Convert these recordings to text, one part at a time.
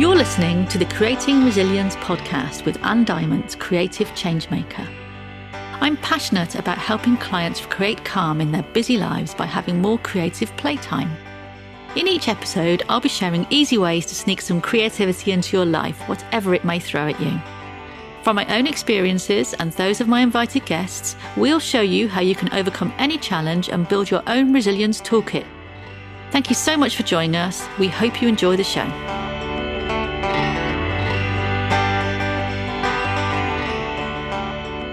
You're listening to the Creating Resilience podcast with Anne Diamond, creative changemaker. I'm passionate about helping clients create calm in their busy lives by having more creative playtime. In each episode, I'll be sharing easy ways to sneak some creativity into your life, whatever it may throw at you. From my own experiences and those of my invited guests, we'll show you how you can overcome any challenge and build your own resilience toolkit. Thank you so much for joining us. We hope you enjoy the show.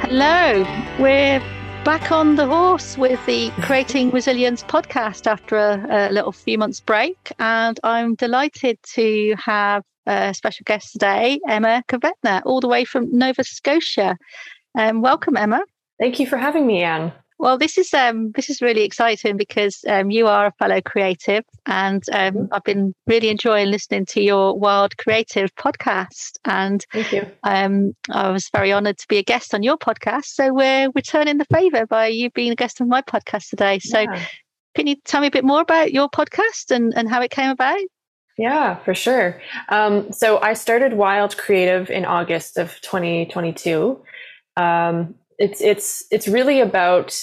Hello, we're back on the horse with the Creating Resilience podcast after a, a, little few months break. And I'm delighted to have a special guest today, Emma Kvetner, all the way from Nova Scotia. Um, welcome, Emma. Thank you for having me, Anne. Well, this is um, this is really exciting because um, you are a fellow creative, and um, mm-hmm. I've been really enjoying listening to your Wild Creative podcast. And thank you. Um, I was very honoured to be a guest on your podcast, so we're returning the favour by you being a guest on my podcast today. So, yeah. can you tell me a bit more about your podcast and and how it came about? Yeah, for sure. Um, so I started Wild Creative in August of 2022. Um, it's it's it's really about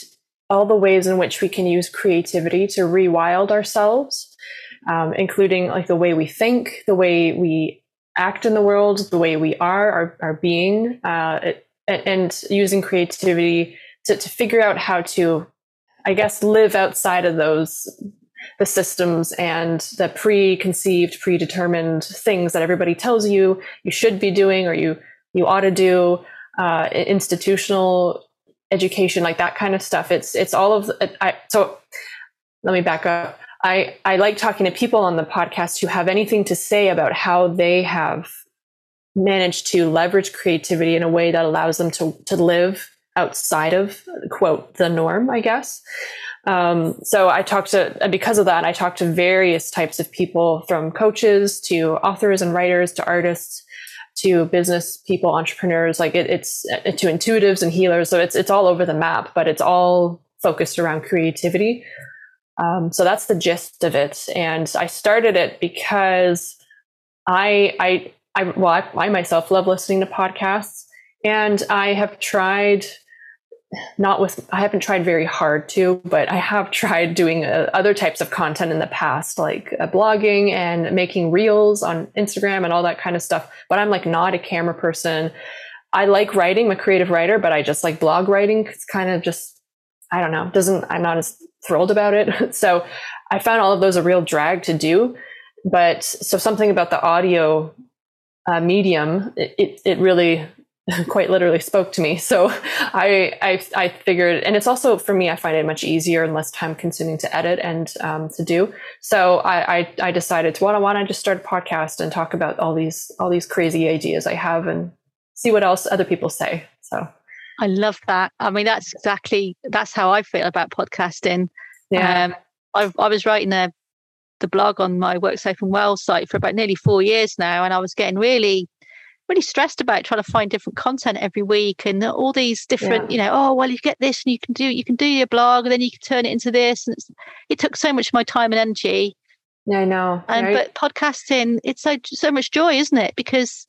all the ways in which we can use creativity to rewild ourselves, um, including like the way we think, the way we act in the world, the way we are, our, our being, uh, it, and using creativity to, to figure out how to, I guess, live outside of those the systems and the preconceived, predetermined things that everybody tells you you should be doing or you you ought to do uh, institutional education, like that kind of stuff. It's it's all of I, so. Let me back up. I I like talking to people on the podcast who have anything to say about how they have managed to leverage creativity in a way that allows them to to live outside of quote the norm, I guess. Um, so I talked to, because of that, I talked to various types of people from coaches to authors and writers to artists to business people, entrepreneurs, like it, it's uh, to intuitives and healers. So it's it's all over the map, but it's all focused around creativity. Um, so that's the gist of it. And I started it because I I I well I, I myself love listening to podcasts, and I have tried not with i haven't tried very hard to but i have tried doing uh, other types of content in the past like uh, blogging and making reels on instagram and all that kind of stuff but i'm like not a camera person. I like writing i'm a creative writer but i just like blog writing it's kind of just i don't know doesn't i'm not as thrilled about it. So i found all of those a real drag to do but so something about the audio uh, medium it, it, it really quite literally spoke to me. So I, I, I figured, and it's also for me, I find it much easier and less time consuming to edit and um, to do. So I, I, I decided to, why don't I just start a podcast and talk about all these, all these crazy ideas I have and see what else other people say. So I love that. I mean, that's exactly, that's how I feel about podcasting. Yeah. Um, I, I was writing a, the blog on my Work Safe and Well site for about nearly four years now, and I was getting really really stressed about trying to find different content every week and all these different, yeah. you know, oh well, you get this and you can do you can do your blog and then you can turn it into this. And it took so much of my time and energy. Yeah, I know. And right? but podcasting, it's so so much joy, isn't it? Because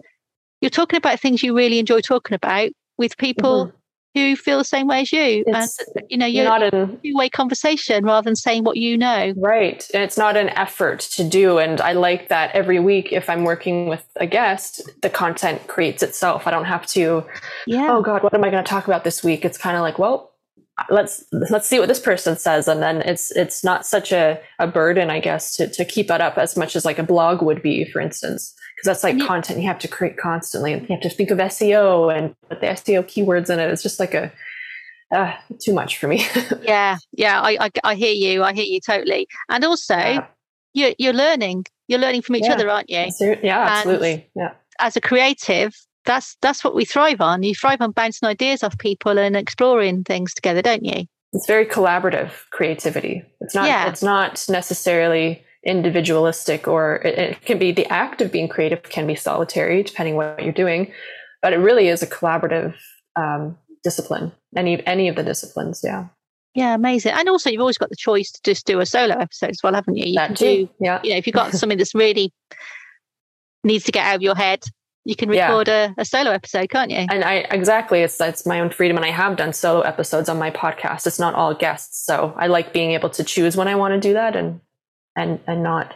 you're talking about things you really enjoy talking about with people mm-hmm who feel the same way as you. It's, and, you know, you're not a two-way conversation rather than saying what you know. Right. And it's not an effort to do. And I like that every week, if I'm working with a guest, the content creates itself. I don't have to, yeah. oh God, what am I going to talk about this week? It's kind of like, well, let's let's see what this person says and then it's it's not such a, a burden i guess to, to keep that up as much as like a blog would be for instance because that's like you, content you have to create constantly. You have to think of SEO and put the SEO keywords in it. It's just like a uh, too much for me. yeah, yeah, I, I, I hear you. I hear you totally. And also, yeah. you're you're learning. You're learning from each yeah. other, aren't you? Yeah, absolutely. And yeah. As a creative, that's that's what we thrive on. You thrive on bouncing ideas off people and exploring things together, don't you? It's very collaborative creativity. It's not. Yeah. It's not necessarily individualistic or it, it, can be the act of being creative can be solitary depending what you're doing but it really is a collaborative um, discipline any any of the disciplines yeah yeah amazing and also you've always got the choice to just do a solo episode as well haven't you you that can too. do yeah you know if you've got something that's really needs to get out of your head, you can record yeah. a, a, solo episode, can't you? And I exactly it's that's my own freedom, and I have done solo episodes on my podcast. It's not all guests, so I like being able to choose when I want to do that, and and and not.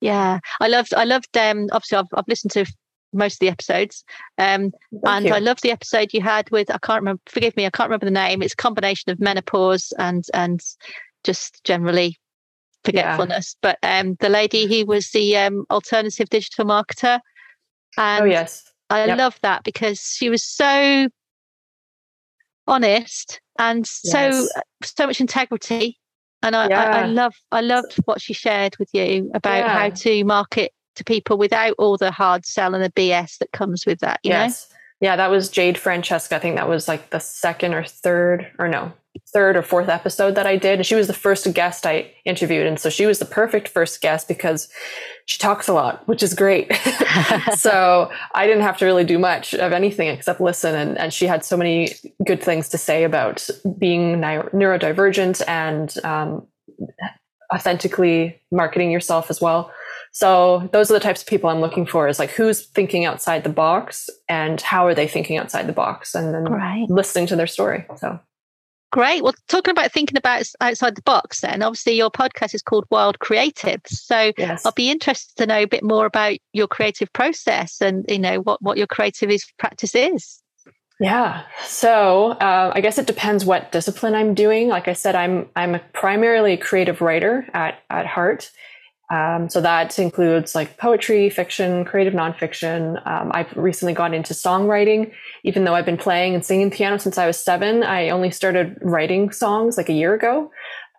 Yeah, I loved I loved um obviously I've I've listened to most of the episodes. Um, and you. I love the episode you had with I can't remember. Forgive me, I can't remember the name. It's a combination of menopause and and just generally forgetfulness. Yeah. But um, the lady he was the um, alternative digital marketer. Oh, and oh yes, I yep. love that because she was so honest and so yes. so much integrity. And I, yeah. I, I love I loved what she shared with you about yeah. how to market to people without all the hard sell and the BS that comes with that. You yes. know? Yeah, that was Jade Francesca. I think that was like the second or third, or no, third or fourth episode that I did. And she was the first guest I interviewed. And so she was the perfect first guest because she talks a lot, which is great. so I didn't have to really do much of anything except listen. And, and she had so many good things to say about being neurodivergent and um, authentically marketing yourself as well. So those are the types of people I'm looking for is like who's thinking outside the box and how are they thinking outside the box and then right. listening to their story. So Great. Well, talking about thinking about outside the box, then obviously your podcast is called Wild Creatives. So yes. I'll be interested to know a bit more about your creative process and you know what what your creative practice is. Yeah. So uh, I guess it depends what discipline I'm doing. Like I said, I'm I'm a primarily a creative writer at at heart, um, so that includes like poetry, fiction, creative nonfiction. Um, I've recently gone into songwriting, even though I've been playing and singing piano since I was seven. I only started writing songs like a year ago.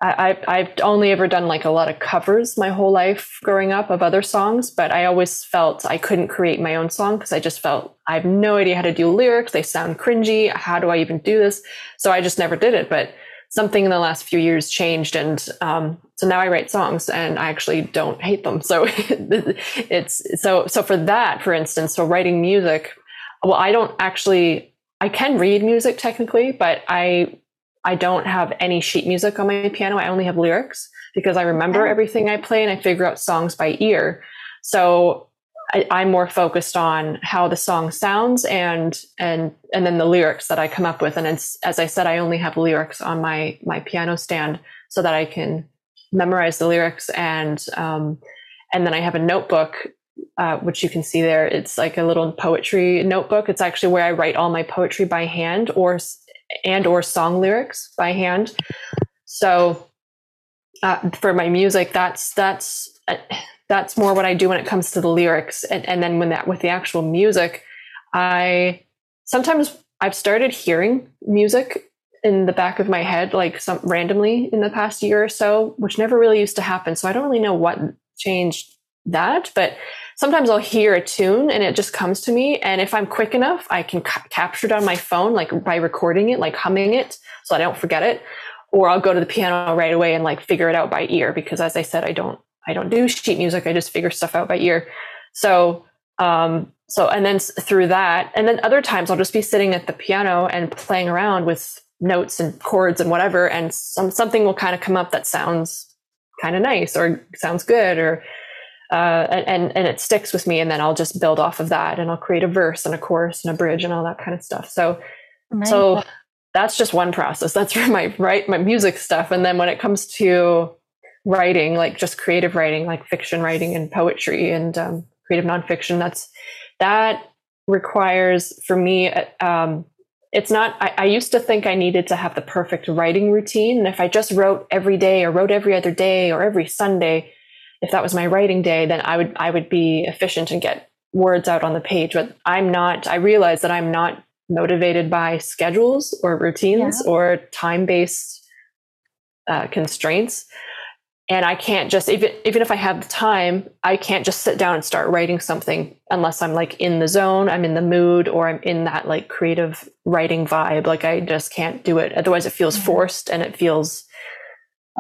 I, I've only ever done like a lot of covers my whole life growing up of other songs, but I always felt I couldn't create my own song because I just felt I have no idea how to do lyrics. They sound cringy. How do I even do this? So I just never did it. But something in the last few years changed and um, so now i write songs and i actually don't hate them. So it's so so for that for instance so writing music well i don't actually i can read music technically but i i don't have any sheet music on my piano. I only have lyrics because i remember everything i play and i figure out songs by ear. So I, am more focused on how the song sounds and and and then the lyrics that I come up with. And as I said, I only have lyrics on my my piano stand so that I can memorize the lyrics and um, and then I have a notebook uh, which you can see there. It's like a little poetry notebook. It's actually where I write all my poetry by hand or and or song lyrics by hand. So uh, for my music, that's that's. That's more what I do when it comes to the lyrics. And, and then when that with the actual music, I sometimes I've started hearing music in the back of my head, like some randomly in the past year or so, which never really used to happen. So I don't really know what changed that, but sometimes I'll hear a tune and it just comes to me. And if I'm quick enough, I can ca- capture it on my phone, like by recording it, like humming it so I don't forget it. Or I'll go to the piano right away and like figure it out by ear because as I said, I don't I don't do sheet music. I just figure stuff out by ear. So, um, so, and then through that, and then other times I'll just be sitting at the piano and playing around with notes and chords and whatever. And some, something will kind of come up that sounds kind of nice or sounds good or, uh, and, and it sticks with me. And then I'll just build off of that and I'll create a verse and a chorus and a bridge and all that kind of stuff. So, so that's just one process. That's for my, right, my music stuff. And then when it comes to writing, like just creative writing, like fiction writing and poetry and um, creative nonfiction. That's that requires for me. Um, it's not. I, I used to think I needed to have the perfect writing routine, and if I just wrote every day or wrote every other day or every Sunday, if that was my writing day, then I would I would be efficient and get words out on the page. But I'm not. I realize that I'm not motivated by schedules or routines yeah. or time based uh, constraints and I can't just even even if I have the time, I can't just sit down and start writing something unless I'm like in the zone, I'm in the mood, or I'm in that like creative writing vibe. Like I just can't do it. Otherwise, it feels mm-hmm. forced and it feels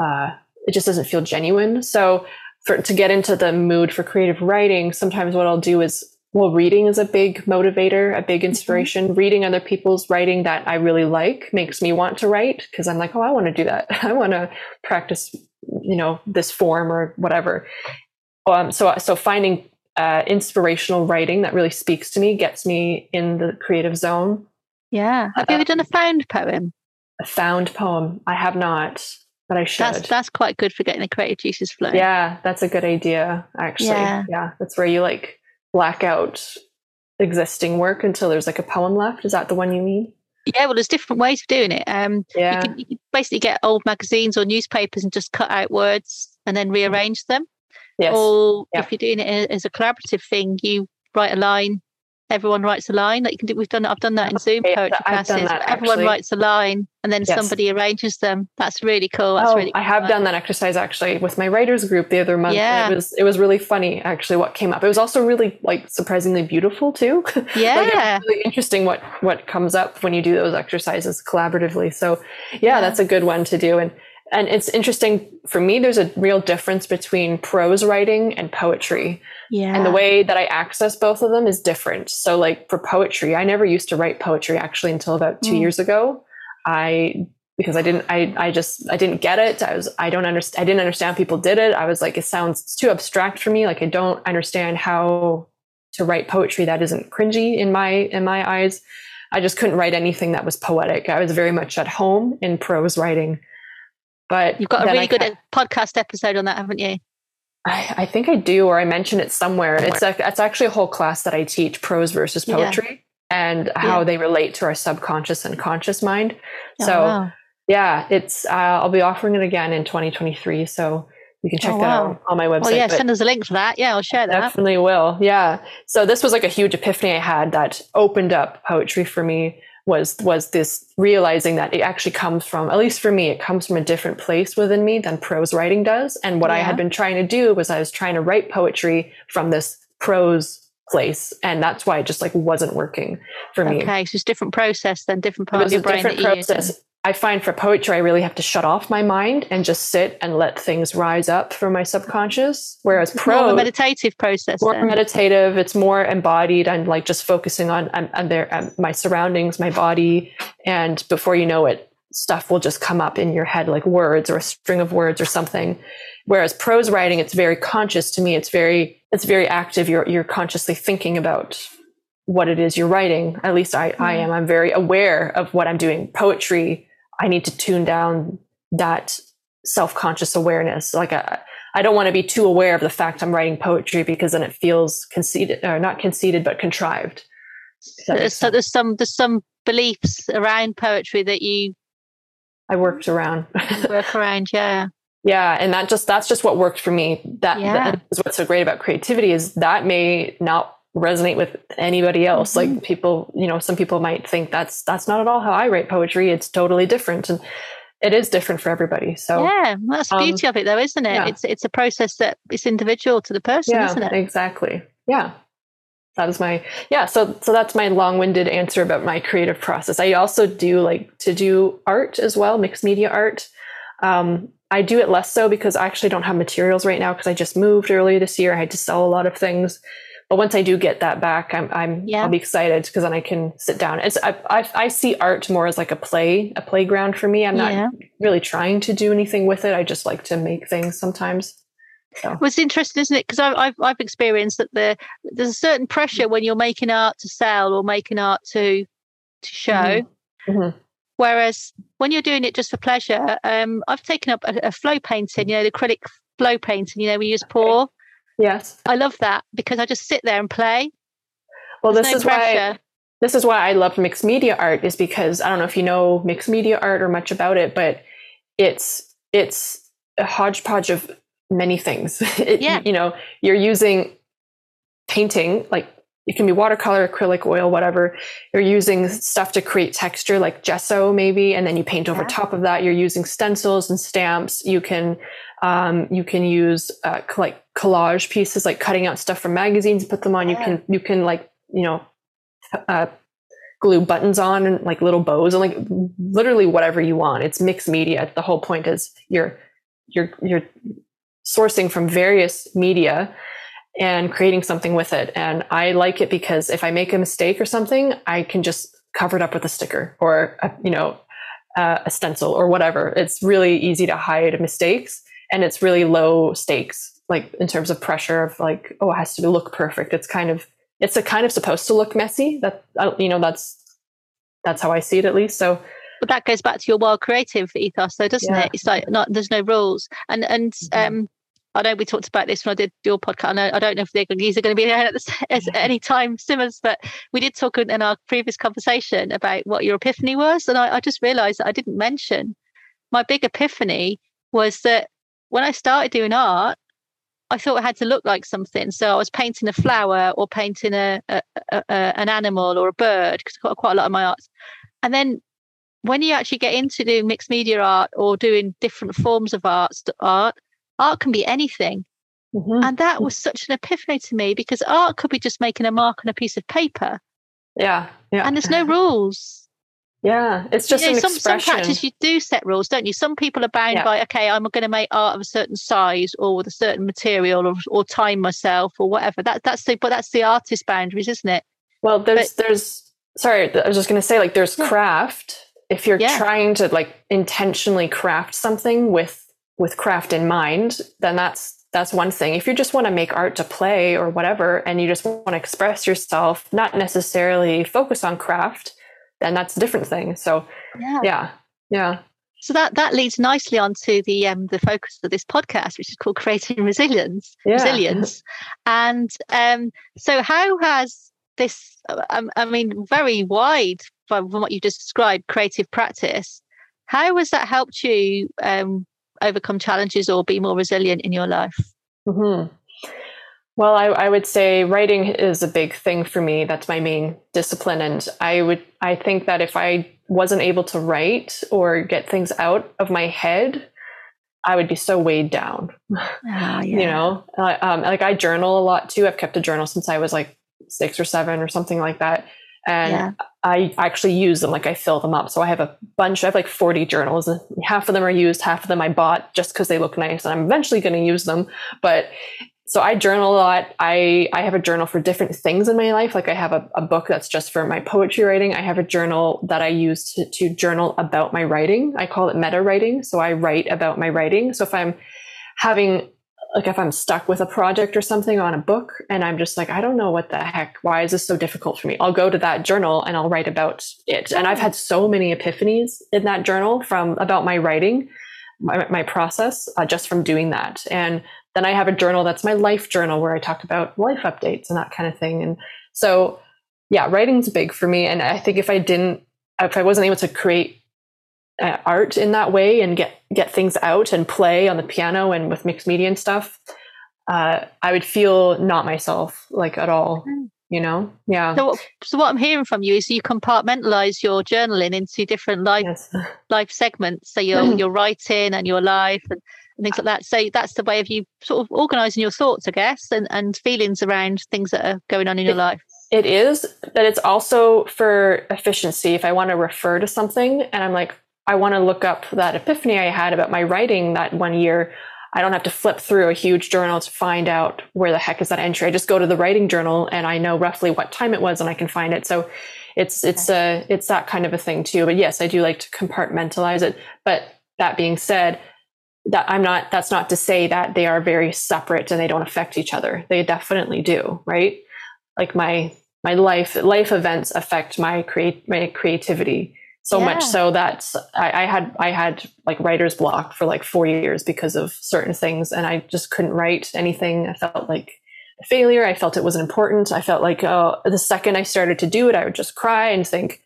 uh, it just doesn't feel genuine. So for to get into the mood for creative writing, sometimes what I'll do is well, reading is a big motivator, a big mm-hmm. inspiration. Mm-hmm. Reading other people's writing that I really like makes me want to write because I'm like, oh, I want to do that. I want to practice you know this form or whatever um, so so finding uh, inspirational writing that really speaks to me, gets me in the creative zone. Yeah. Have you ever done a found poem? A found poem. I have not, but I should. That's that's quite good for getting the creative juices flowing. Yeah, that's a good idea, actually. Yeah. yeah. That's where you like black out existing work until there's like a poem left. Is that the one you mean? Yeah, well, there's different ways of doing it. Um, yeah. You can, you can basically get old magazines or newspapers and just cut out words and then rearrange them. Yes. Or yeah. if you're doing it as a collaborative thing, you write a line everyone writes a line. Like you can do, we've done I've done that in Zoom poetry classes. That, everyone writes a line and then yes. somebody arranges them. That's really cool. That's oh, really. Cool. I have done that exercise actually with my writers group the other month. Yeah. it was it was really funny actually what came up. It was also really like surprisingly beautiful too. Yeah. like, really interesting what what comes up when you do those exercises collaboratively. So yeah, yeah, that's a good one to do and and it's interesting for me there's a real difference between prose writing and poetry yeah and the way that i access both of them is different. So like for poetry i never used to write poetry actually until about two mm. years ago. I because i didn't i i just i didn't get it. I was i don't understand i didn't understand people did it. I was like it sounds too abstract for me. Like i don't understand how to write poetry that isn't cringy in my in my eyes. I just couldn't write anything that was poetic. I was very much at home in prose writing. But you've got a really good podcast episode on that, haven't you? I, I, think I do, or I mention it somewhere. It's like it's actually a whole class that I teach prose versus poetry yeah. and how yeah. they relate to our subconscious and conscious mind. Oh, so wow. yeah, it's uh, I'll be offering it again in 2023. So you can check oh, that out on my website. Oh yeah, send us a link for that. Yeah, I'll share that. Definitely will. Yeah. So this was like a huge epiphany I had that opened up poetry for me was was this realizing that it actually comes from at least for me it comes from a different place within me than prose writing does. And what yeah. i had been trying to do was i was trying to write poetry from this prose place. And that's why it just like wasn't working for me. Okay so it's a different process than different part of your brain different process I find for poetry, I really have to shut off my mind and just sit and let things rise up from my subconscious. Whereas prose, more meditative process, more then. meditative. It's more embodied and like just focusing on on their um, my surroundings, my body, and before you know it, stuff will just come up in your head like words or a string of words or something. Whereas prose writing, it's very conscious to me. It's very it's very active. You're you're consciously thinking about what it is you're writing. At least I, mm. I am. I'm very aware of what I'm doing. Poetry I need to tune down that self conscious awareness. Like I, I don't want to be too aware of the fact I'm writing poetry because then it feels conceited, or not conceited, but contrived. So, so there's some there's some beliefs around poetry that you I worked around. work around, yeah. Yeah, and that just that's just what worked for me. That, yeah. that is what's so great about creativity is that may not resonate with anybody else. Mm-hmm. like people you know some people might think that's that's not at all how i write poetry. It's totally different and it is different for everybody. So yeah that's the beauty um, of it though isn't it? yeah. it's it's a process that is individual to the person yeah, isn't it? exactly. Yeah. That is my yeah so so that's my long-winded answer about my creative process. I also do like to do art as well mixed media art. Um, i do it less so because i actually don't have materials right now because i just moved earlier this year. I had to sell a lot of things but once I do get that back, I'm, I'm yeah. I'll be excited because then I can sit down. It's I, I, I see art more as like a play, a playground for me. I'm not yeah. really trying to do anything with it. I just like to make things sometimes. So. Well, it's interesting, isn't it? Because I've I've experienced that the there's a certain pressure when you're making art to sell or making art to to show. Mm-hmm. Mm-hmm. Whereas when you're doing it just for pleasure, um, I've taken up a, a, flow painting, you know, the acrylic flow painting, you know, we use pour Yes. I love that because I just sit there and play. Well, There's this no is pressure. why this is why I love mixed media art is because I don't know if you know mixed media art or much about it, but it's it's a hodgepodge of many things. it, yeah. You know, you're using painting like it can be watercolor, acrylic, oil, whatever. You're using stuff to create texture, like gesso, maybe, and then you paint over yeah. top of that. You're using stencils and stamps. You can um, you can use uh, like collage pieces, like cutting out stuff from magazines and put them on. You can you can like you know uh, glue buttons on and like little bows and like literally whatever you want. It's mixed media. The whole point is you're you're you're sourcing from various media and creating something with it. And I like it because if I make a mistake or something, I can just cover it up with a sticker or a, you know uh, a stencil or whatever. It's really easy to hide mistakes and it's really low stakes like in terms of pressure of like oh it has to look perfect it's kind of it's a kind of supposed to look messy that you know that's that's how i see it at least so but that goes back to your wild creative ethos though doesn't yeah. it it's like not there's no rules and and mm-hmm. um I know we talked about this when I did your podcast. I, know, I don't know if they're, these are going to be there at, at any time, Simmons, but we did talk in our previous conversation about what your epiphany was. And I, I just realized that I didn't mention my big epiphany was that when I started doing art, I thought it had to look like something. So I was painting a flower or painting a, a, a, a an animal or a bird because I've got quite a lot of my arts. And then when you actually get into doing mixed media art or doing different forms of art, art, art can be anything. Mm-hmm. And that was such an epiphany to me because art could be just making a mark on a piece of paper. Yeah. Yeah. And there's no rules. Yeah, it's just you know, some, expression. some practice you do set rules, don't you? Some people are bound yeah. by okay, I'm going to make art of a certain size or with a certain material or, or time myself or whatever. That that's the but that's the artist boundaries, isn't it? Well, there's but, there's sorry, I was just going to say like there's yeah. craft. If you're yeah. trying to like intentionally craft something with with craft in mind, then that's that's one thing. If you just want to make art to play or whatever, and you just want to express yourself, not necessarily focus on craft then that's a different thing. So yeah, yeah, yeah. So that that leads nicely on to the um, the focus of this podcast, which is called creating resilience. Yeah. Resilience, and um, so how has this? Um, I mean, very wide from, from what you just described, creative practice. How has that helped you um, overcome challenges or be more resilient in your life? Mm-hmm. Well, I, I, would say writing is a big thing for me. That's my main discipline. And I would, I think that if I wasn't able to write or get things out of my head, I would be so weighed down. Oh, yeah. you know, uh, um, like I journal a lot too. I've kept a journal since I was like six or seven or something like that. And yeah. I actually use them, like I fill them up. So I have a bunch, I have like 40 journals. Half of them are used, half of them I bought just because they look nice. And I'm eventually going to use them. But so I journal a lot. I, I have a journal for different things in my life. Like I have a, a book that's just for my poetry writing. I have a journal that I use to, to journal about my writing. I call it meta writing. So I write about my writing. So if I'm having, like if I'm stuck with a project or something on a book and I'm just like, I don't know what the heck, why is this so difficult for me? I'll go to that journal and I'll write about it. And I've had so many epiphanies in that journal from about my writing my, my process uh, just from doing that. And then I have a journal that's my life journal where I talk about life updates and that kind of thing. And so, yeah, writing's big for me. And I think if I didn't, if I wasn't able to create uh, art in that way and get get things out and play on the piano and with mixed media and stuff, uh, I would feel not myself like at all. Hmm you know yeah so, so what i'm hearing from you is you compartmentalize your journaling into different life yes. life segments so your your writing and your life and, and, things like that so that's the way of you sort of organizing your thoughts i guess and, and feelings around things that are going on in it, your life it is but it's also for efficiency if i want to refer to something and i'm like i want to look up that epiphany i had about my writing that one year I don't have to flip through a huge journal to find out where the heck is that entry. I just go to the writing journal and I know roughly what time it was and I can find it. So it's it's a it's that kind of a thing too. But yes, I do like to compartmentalize it. But that being said, that I'm not that's not to say that they are very separate and they don't affect each other. They definitely do, right? Like my my life life events affect my create my creativity so yeah. much so that I, I, had I had like writer's block for like four years because of certain things, and I just couldn't write anything. I felt like a failure. I felt it wasn't important. I felt like oh, the second I started to do it, I would just cry and think,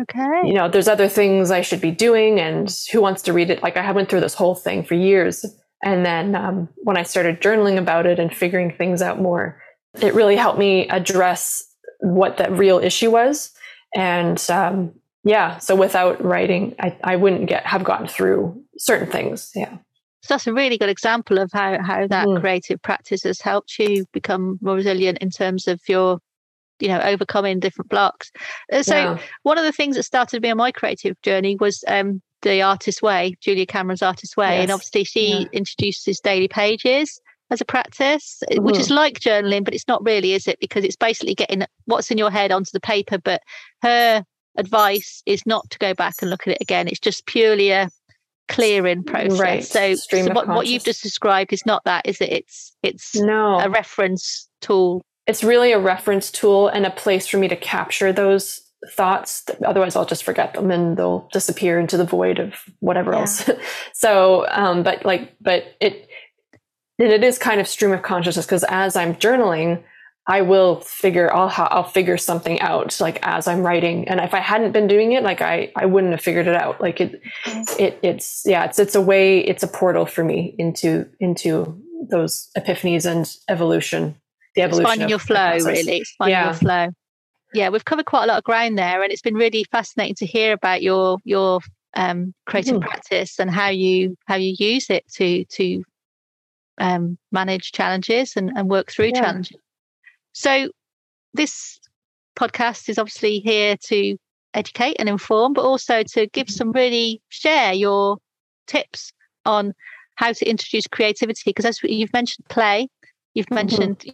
okay, you know, there's other things I should be doing, and who wants to read it? Like I went through this whole thing for years, and then um, when I started journaling about it and figuring things out more, it really helped me address what that real issue was. And um, yeah so without writing i, I wouldn't get have gotten through certain things. Yeah. So that's a really good example of how how that mm. creative practice has helped you become more resilient in terms of your you know overcoming different blocks uh, so yeah. one of the things that started me on my creative journey was um the artist way julia cameron's artist way yes. and obviously she yeah. introduces daily pages as a practice mm-hmm. which is mm-hmm. like journaling but it's not really is it because it's basically getting what's in your head onto the paper but her advice is not to go back and look at it again. It's just purely a clearing process. Right. So, so what, what you've just described is not that, is it? It's it's no a reference tool. It's really a reference tool and a place for me to capture those thoughts. Otherwise i'll just forget them and they'll disappear into the void of whatever Yeah. else. So um but like but it and it is kind of stream of consciousness because as i'm journaling i will figure i'll i'll figure something out like as i'm writing. And if i hadn't been doing it like i i wouldn't have figured it out. Like it it it's yeah it's it's a way it's a portal for me into into those epiphanies and evolution the It's finding of your flow, really. It's finding Yeah. your flow. Yeah, we've covered quite a lot of ground there, and it's been really fascinating to hear about your your um, creative Mhm. practice and how you how you use it to to um, manage challenges and, and work through Yeah. challenges. So this podcast is obviously here to educate and inform, but also to give Mm-hmm. some really share your tips on how to introduce creativity. Because as you've mentioned, play, you've Mhm. mentioned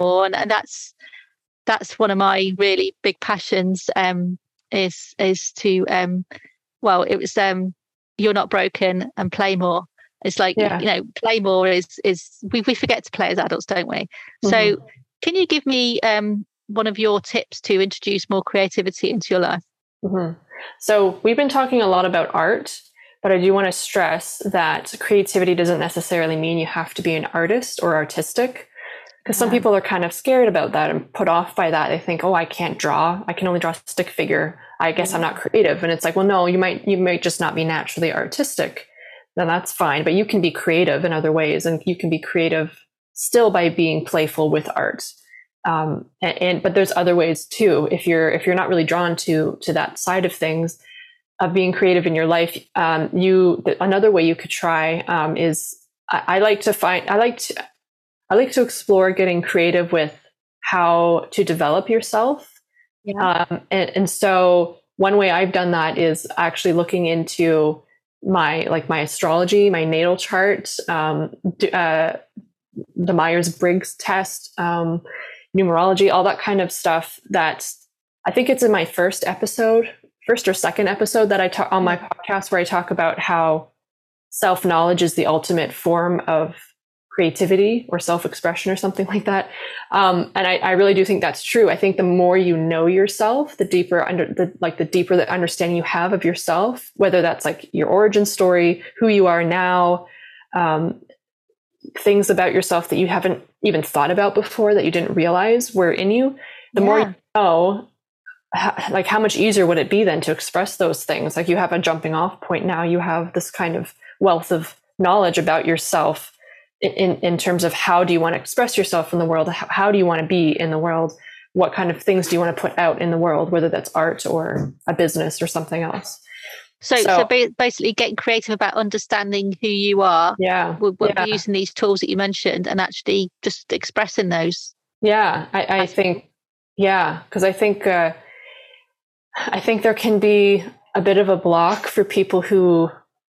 more, and, and that's that's one of my really big passions. Um, is is to um, well, it was um, you're not broken and play more. It's like Yeah. you know, play more is is we we forget to play as adults, don't we? So, Mhm. can you give me um one of your tips to introduce more creativity into your life? Mhm. So we've been talking a lot about art, but I do want to stress that creativity doesn't necessarily mean you have to be an artist or artistic. Because some Yeah. people are kind of scared about that and put off by that. They think, "Oh, I can't draw. I can only draw a stick figure. I guess I'm not creative." And it's like, "Well, no, you might you might just not be naturally artistic. Then that's fine. But you can be creative in other ways, and you can be creative still by being playful with art um, and, and but there's other ways too if you're if you're not really drawn to to that side of things of being creative in your life um, you another way you could try um, is I, I like to find i like to i like to explore getting creative with how to develop yourself Yeah. um, and, and so one way i've done that is actually looking into my like my astrology my natal chart um, uh, the myers-briggs test um, numerology, all that kind of stuff that I think it's in my first episode, first or second episode that I talk on my podcast where I talk about how self-knowledge is the ultimate form of creativity or self-expression or something like that. Um, and I, I really do think that's true. I think the more you know yourself, the deeper under the like the deeper the understanding you have of yourself, whether that's like your origin story, who you are now, um, things about yourself that you haven't even thought about before that you didn't realize were in you the more you know like how much easier would it be then to express those things like you have a jumping off point now you have this kind of wealth of knowledge about yourself in, in, terms of how do you want to express yourself in the world how, how do you want to be in the world what kind of things do you want to put out in the world whether that's art or a business or something else So, so, So- basically, getting creative about understanding who you are yeah with, with Yeah. using these tools that you mentioned, and actually just expressing those. Yeah, I, I think, yeah, because I think, uh, I think there can be a bit of a block for people who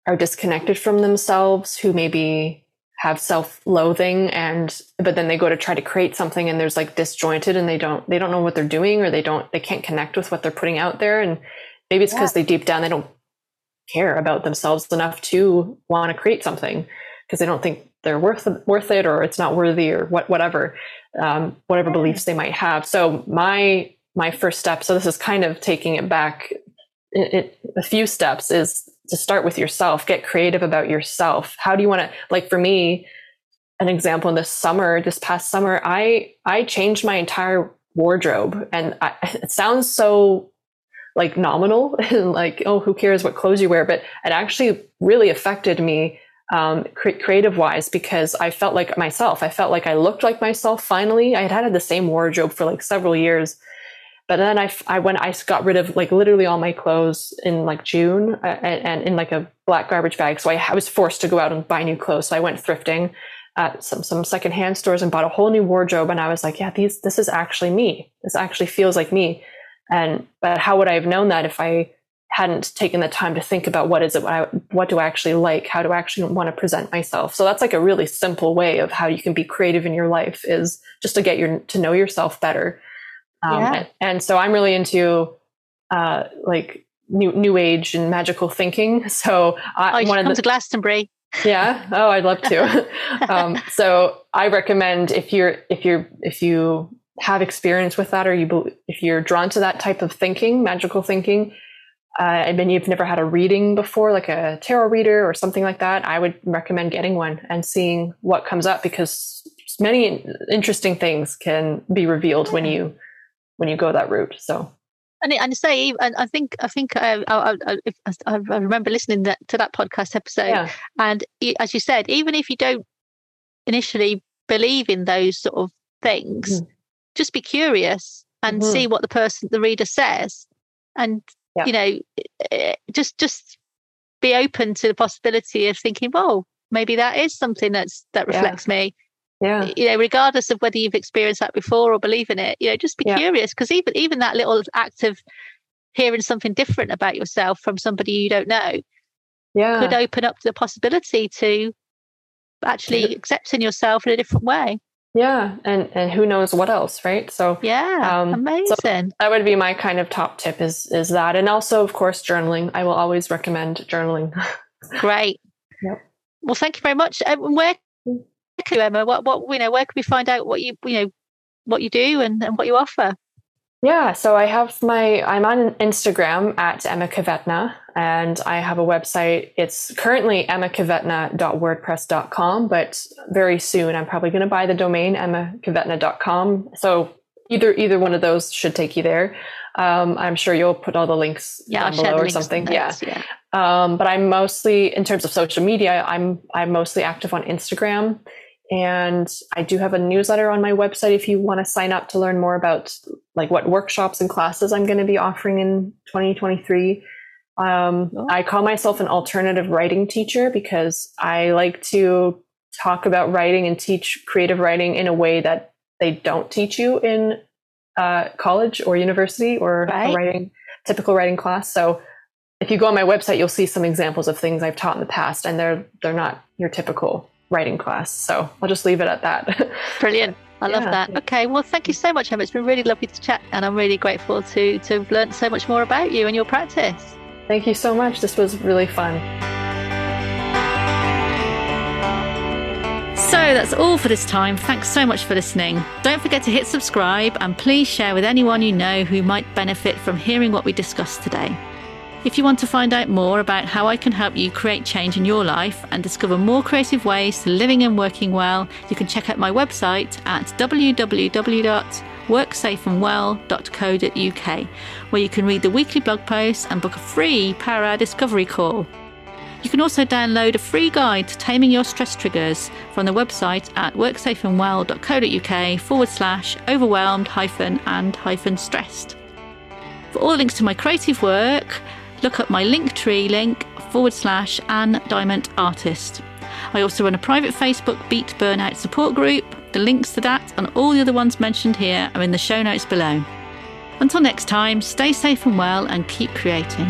are disconnected from themselves, who maybe have self-loathing, and but then they go to try to create something, and there's like disjointed, and they don't they don't know what they're doing, or they don't they can't connect with what they're putting out there, and maybe it's because they deep down they don't care about themselves enough to want to create something because they don't think they're worth worth it or it's not worthy or what whatever um, whatever beliefs they might have. So my my first step. So this is kind of taking it back. It, it, a few steps is to start with yourself. Get creative about yourself. How do you want to? Like for me, an example in this summer, this past summer, I I changed my entire wardrobe, and I, it sounds so like nominal and like oh who cares what clothes you wear, but it actually really affected me um, cre- creative wise because I felt like myself. I felt like I looked like myself finally. I had had the same wardrobe for like several years. But then I, I went, I got rid of like literally all my clothes in like June uh, and, and in like a black garbage bag. So I, I was forced to go out and buy new clothes. So I went thrifting at some, some secondhand stores and bought a whole new wardrobe. And I was like, yeah, these, this is actually me. This actually feels like me. And, but how would I have known that if I hadn't taken the time to think about what is it, what, I, what do I actually like? How do I actually want to present myself? So that's like a really simple way of how you can be creative in your life is just to get your, to know yourself better. Um, Yeah. and, and so I'm really into uh, like new new age and magical thinking. So I oh, one of the, to Glastonbury. yeah. Oh, I'd love to. um, so I recommend if you're if you're if you have experience with that, or you if you're drawn to that type of thinking, magical thinking, uh, and then you've never had a reading before, like a tarot reader or something like that, I would recommend getting one and seeing what comes up because many interesting things can be revealed when you when you go that route. So and, and say, and I think, I think uh, I, I, I, I, remember listening that, to that podcast episode, yeah. and as you said, even if you don't initially believe in those sort of things, mm. just be curious and mm-hmm. see what the person, the reader says, and yeah. you know, eh, just just be open to the possibility of thinking, well, maybe that is something that's that reflects yeah. me yeah. You know regardless of whether you've experienced that before or believe in it you know just be yeah. curious because even even that little act of hearing something different about yourself from somebody you don't know yeah. could open up the possibility to actually accepting yourself in a different way. Yeah and and who knows what else right? So yeah um, amazing. so that would be my kind of top tip is is that and also of course journaling. I will always recommend journaling. Great. Yep. well thank you very much. Um, where you, Emma? What what you know? Where can we find out what you you know what you do and, and what you offer? Yeah, so I have my I'm on Instagram at Emma Kvetna and I have a website. It's currently emmakvetna.wordpress.com, but very soon I'm probably going to buy the domain emmakvetna.com. So either either one of those should take you there. Um, I'm sure you'll put all the links yeah, down below or something. Yeah. yeah. Um, but I'm mostly in terms of social media. I'm I'm mostly active on Instagram and I do have a newsletter on my website if you want to sign up to learn more about like what workshops and classes I'm going to be offering in 2023. Um, oh. I call myself an alternative writing teacher because I like to talk about writing and teach creative writing in a way that they don't teach you in uh, college or university or right. a writing typical writing class. So if you go on my website, you'll see some examples of things I've taught in the past, and they're they're not your typical writing class. So I'll just leave it at that. Brilliant. I love yeah. that. Okay, well, thank you so much, Emma. It's been really lovely to chat, and I'm really grateful to to have learned so much more about you and your practice. Thank you so much. This was really fun. So that's all for this time. Thanks so much for listening. Don't forget to hit subscribe and please share with anyone you know who might benefit from hearing what we discussed today. If you want to find out more about how I can help you create change in your life and discover more creative ways to living and working well, you can check out my website at www.worksafeandwell.co.uk, where you can read the weekly blog posts and book a free Power Hour Discovery call. You can also download a free guide to taming your stress triggers from the website at worksafeandwell.co.uk forward slash overwhelmed hyphen and hyphen stressed. For all links to my creative work, look up my Linktree link forward slash Anne Diamond Artist. I also run a private Facebook Beat Burnout support group. The links to that and all the other ones mentioned here are in the show notes below. Until next time, stay safe and well and keep creating.